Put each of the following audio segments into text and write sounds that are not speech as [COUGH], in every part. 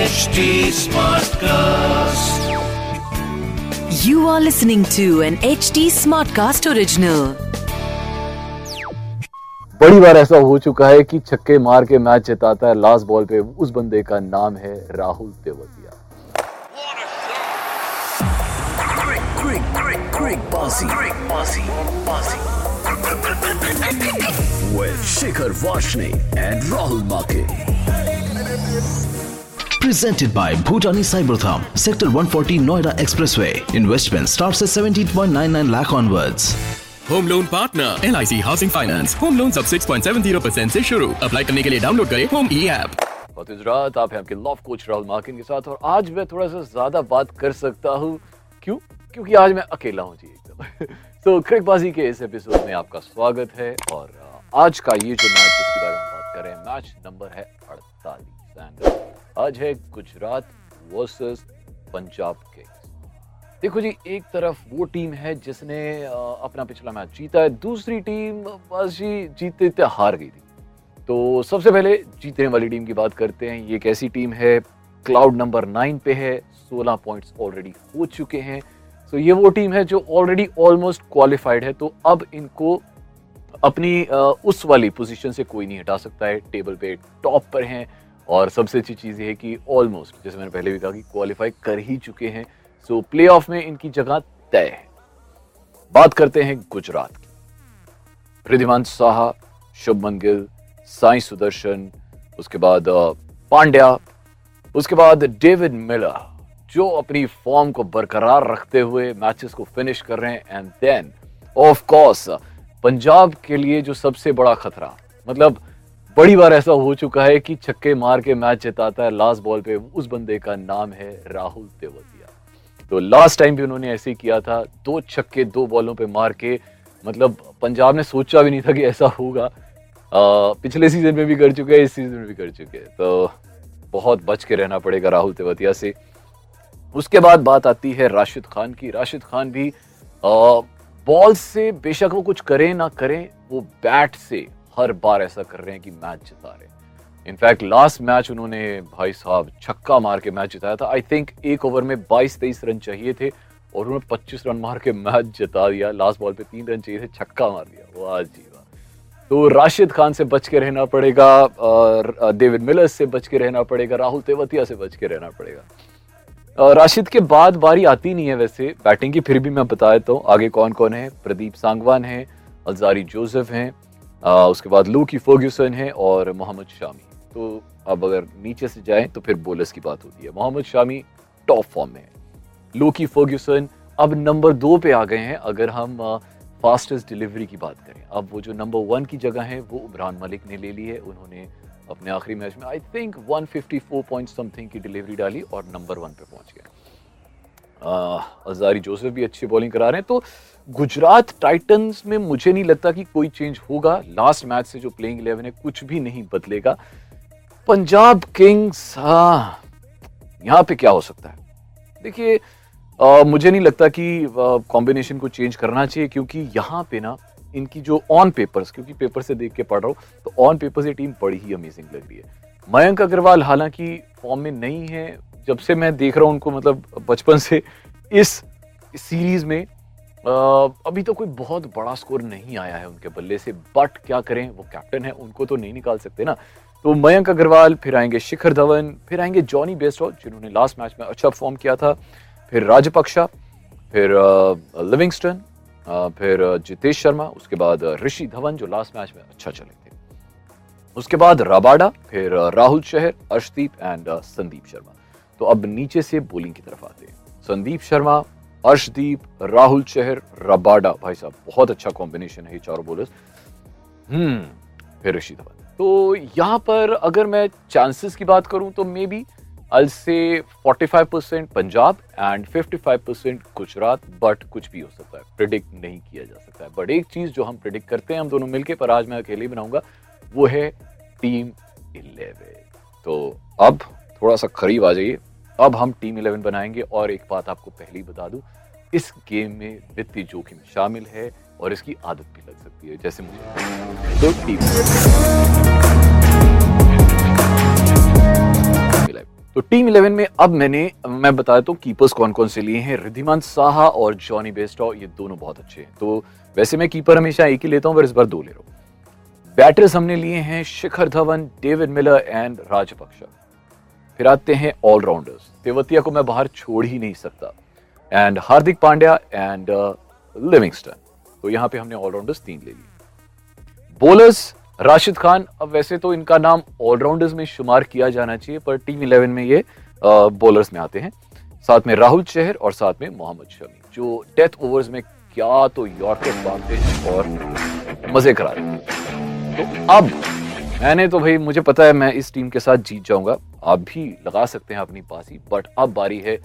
HD Smartcast. You are listening to an HD Smartcast original. बड़ी बार ऐसा हो चुका है कि छक्के मार के मैच जिताता है लास्ट बॉल पे उस बंदे का नाम है Rahul Tewatia Quick, quick, quick, With Shikhar Vashne and Rahul Make. Presented by Bhutani Cybertham, Sector 140 Noida Expressway. Investment starts at 17.99 lakh onwards. Home loan partner L I C housing finance home loan सब 6.70 percent ऐसी शुरू apply करने के लिए download करें home ई app बहुत गुजरात आप हैं आपके लॉफ कोच राहुल मार्किन के साथ और आज मैं थोड़ा सा ज़्यादा बात कर सकता हूँ क्यों क्योंकि आज मैं अकेला हूँ जी एकदम [LAUGHS] तो क्रिकबाजी के इस एपिसोड में आपका स्वागत है और आज का ये जो मैच जिसके बारे में बात कर, मैच नंबर है अड़तालीस आज है गुजरात वर्सेस पंजाब किंग्स देखो जी, एक तरफ़ वो टीम है जिसने अपना पिछला मैच जीता है, दूसरी टीम बस जी जीतते जीतते हार गई थी। तो सबसे पहले जीतने वाली टीम की बात करते हैं, ये एक ऐसी टीम है क्लाउड नंबर नाइन पे है 16 पॉइंट्स ऑलरेडी हो चुके हैं। तो ये वो टीम है जो ऑलरेडी ऑलमोस्ट क्वालिफाइड है तो अब इनको अपनी उस वाली पोजीशन से कोई नहीं हटा सकता है। टेबल पे टॉप पर हैं और सबसे अच्छी चीज़ ये है कि ऑलमोस्ट जैसे मैंने पहले भी कहा कि क्वालिफाई कर ही चुके हैं। सो प्ले में इनकी जगह तय है। बात करते हैं गुजरात की। रिधिमान साहा, शुभमन गिल, साई सुदर्शन, उसके बाद पांड्या, उसके बाद डेविड मिलर, जो अपनी फॉर्म को बरकरार रखते हुए मैचेस को फिनिश कर रहे हैं। And then of course Punjab के लिए जो सबसे बड़ा खतरा मतलब बड़ी बार ऐसा हो चुका है कि छक्के मार के मैच जिताता है लास्ट बॉल पे उस बंदे का नाम है राहुल तेवतिया। तो लास्ट टाइम भी उन्होंने ऐसे ही किया था दो छक्के दो बॉलों पे मार के मतलब पंजाब ने सोचा भी नहीं था कि ऐसा होगा। पिछले सीज़न में भी कर चुके हैं इस सीज़न में भी कर चुके हैं। तो बहुत बच के रहना पड़ेगा राहुल तेवतिया से। उसके बाद बात आती है राशिद खान की। राशिद खान भी अ, बॉल से बेशक वो कुछ करें ना करें, वो बैट से हर बार ऐसा कर रहे हैं कि मैच जिता रहे इनफैक्ट लास्ट मैच उन्होंने भाई साहब छक्का मार के मैच जिताया था। आई थिंक एक ओवर में 22-23 रन चाहिए थे और उन्होंने 25 रन मार के मैच जिता दिया। लास्ट बॉल पे तीन रन चाहिए थे, छक्का मार दिया। वाह जी तो राशिद खान से बच के रहना पड़ेगा और डेविड मिलर्स से बच के रहना पड़ेगा, राहुल तेवतिया से बच के रहना पड़ेगा। राशिद के बाद बारी आती नहीं है वैसे बैटिंग की, फिर भी मैं बता देता हूँ, आगे कौन कौन है? प्रदीप सांगवान है अजारी जोसेफ हैं उसके बाद लूकी फर्ग्यूसन है और मोहम्मद शामी। तो अब अगर नीचे से जाएँ तो फिर बोलर्स की बात होती है। मोहम्मद शामी टॉप फॉर्म में है। लूकी फर्ग्यूसन अब नंबर दो पे आ गए हैं, अगर हम फास्टेस्ट डिलीवरी की बात करें। अब वो जो नंबर वन की जगह है, वो उमरान मलिक ने ले ली है। उन्होंने अपने आखिरी मैच में आई थिंक 154 पॉइंट समथिंग की डिलीवरी डाली और नंबर वन पे पहुँच अह, अजारी जोसेफ भी अच्छी बॉलिंग करा रहे हैं तो गुजरात टाइटंस में मुझे नहीं लगता कि कोई चेंज होगा। लास्ट मैच से जो प्लेइंग इलेवन है कुछ भी नहीं बदलेगा। पंजाब किंग्स हाँ यहाँ पे क्या हो सकता है? देखिए मुझे नहीं लगता कि कॉम्बिनेशन को चेंज करना चाहिए क्योंकि यहाँ पे ना इनकी जो ऑन पेपर्स क्योंकि पेपर से देख के पढ़ रहा हूँ तो ऑन पेपर से टीम बड़ी ही अमेजिंग लग रही है। मयंक अग्रवाल हालाँकि फॉर्म में नहीं है, जब से मैं देख रहा हूँ उनको मतलब बचपन से, इस सीरीज़ में अभी तो कोई बहुत बड़ा स्कोर नहीं आया है उनके बल्ले से बट क्या करें, वो कैप्टन है, उनको तो नहीं निकाल सकते ना। तो मयंक अग्रवाल, फिर आएँगे शिखर धवन, फिर आएँगे जॉनी बेस्टॉल जिन्होंने लास्ट मैच में अच्छा परफॉर्म किया था, फिर राजपक्षा, फिर लिविंगस्टन फिर जितेश शर्मा, उसके बाद ऋषि धवन, जो लास्ट मैच में अच्छा चले थे। उसके बाद रबाडा, फिर राहुल शहर, अर्शदीप एंड संदीप शर्मा। तो अब नीचे से बोलिंग की तरफ़ आते हैं। संदीप शर्मा, अर्शदीप, राहुल शहर, रबाडा। भाई साहब, बहुत अच्छा कॉम्बिनेशन है चारों बॉलर्स हम्म फिर ऋषि धवन। तो यहाँ पर अगर मैं चांसेस की बात करूँ तो मे बी I'll से 45% पंजाब एंड 55% गुजरात बट कुछ भी हो सकता है। प्रिडिक्ट नहीं किया जा सकता है। बट एक चीज़ जो हम प्रिडिक्ट करते हैं, हम दोनों मिलके, पर आज मैं अकेले बनाऊँगा, वो है टीम 11 तो अब थोड़ा सा करीब आ जाइए। अब हम टीम 11 बनाएँगे और एक बात आपको पहले ही बता दूँ, इस गेम में वित्तीय जोखिम शामिल है और इसकी आदत भी लग सकती है, जैसे मुझे। तो टीम तो टीम इलेवन में अब मैंने, मैं बता देता हूँ, कीपर्स कौन कौन से लिए हैं, रिद्धिमान साहा और जॉनी बेस्टॉ, ये दोनों बहुत अच्छे हैं। तो वैसे मैं कीपर हमेशा एक ही लेता हूँ, पर इस बार दो ले रहा हूँ। बैटर्स हमने लिए हैं Shikhar Dhawan, David Miller and Rajapaksa. फिर आते हैं ऑलराउंडर्स। तेवतिया को मैं बाहर छोड़ ही नहीं सकता। And Hardik Pandya and Livingstone. तो यहाँ पे हमने ऑलराउंडर्स तीन ले लिए। बॉलर्स राशिद खान अब वैसे तो इनका नाम ऑलराउंडर्स में शुमार किया जाना चाहिए पर टीम इलेवन में ये बॉलर्स में आते हैं साथ में राहुल चहर और साथ में मोहम्मद शमी जो डेथ ओवर्स में क्या तो यॉर्कर बांधते हैं और मज़े करा रहे हैं तो अब मैंने तो भाई मुझे पता है मैं इस टीम के साथ जीत जाऊँगा आप भी लगा सकते हैं अपनी बाजी बट अब बारी है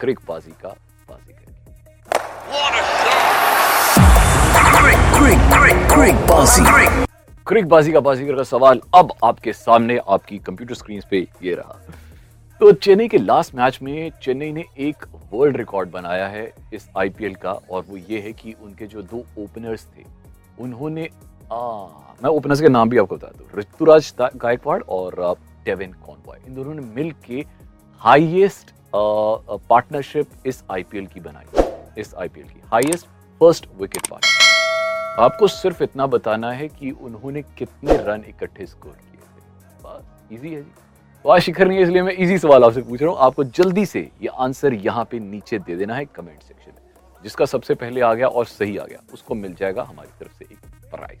क्रिक बाजी का बाजी crick, crick, crick bossy. क्रिक बाजी का बाजीगर का सवाल अब आपके सामने आपकी कंप्यूटर स्क्रीन पे ये रहा। तो चेन्नई के लास्ट मैच में चेन्नई ने एक वर्ल्ड रिकॉर्ड बनाया है इस आईपीएल का और वो ये है कि उनके जो दो ओपनर्स थे उन्होंने आ, मैं ओपनर्स के नाम भी आपको बता दूँ ऋतुराज गायकवाड़ और डेविन कॉनवॉय इन दोनों ने मिल के हाइएस्ट पार्टनरशिप इस आईपीएल की बनाई इस आईपीएल की हाइएस्ट फ़र्स्ट विकेट पार्टनर आपको सिर्फ़ इतना बताना है कि उन्होंने कितने रन इकट्ठे स्कोर किए थे। बस इजी है जी। तो आज शिखर नहीं है, इसलिए मैं इजी सवाल आपसे पूछ रहा हूँ। आपको जल्दी से ये आंसर यहाँ पे नीचे दे देना है कमेंट सेक्शन में, जिसका सबसे पहले आ गया और सही आ गया, उसको मिल जाएगा हमारी तरफ़ से एक prize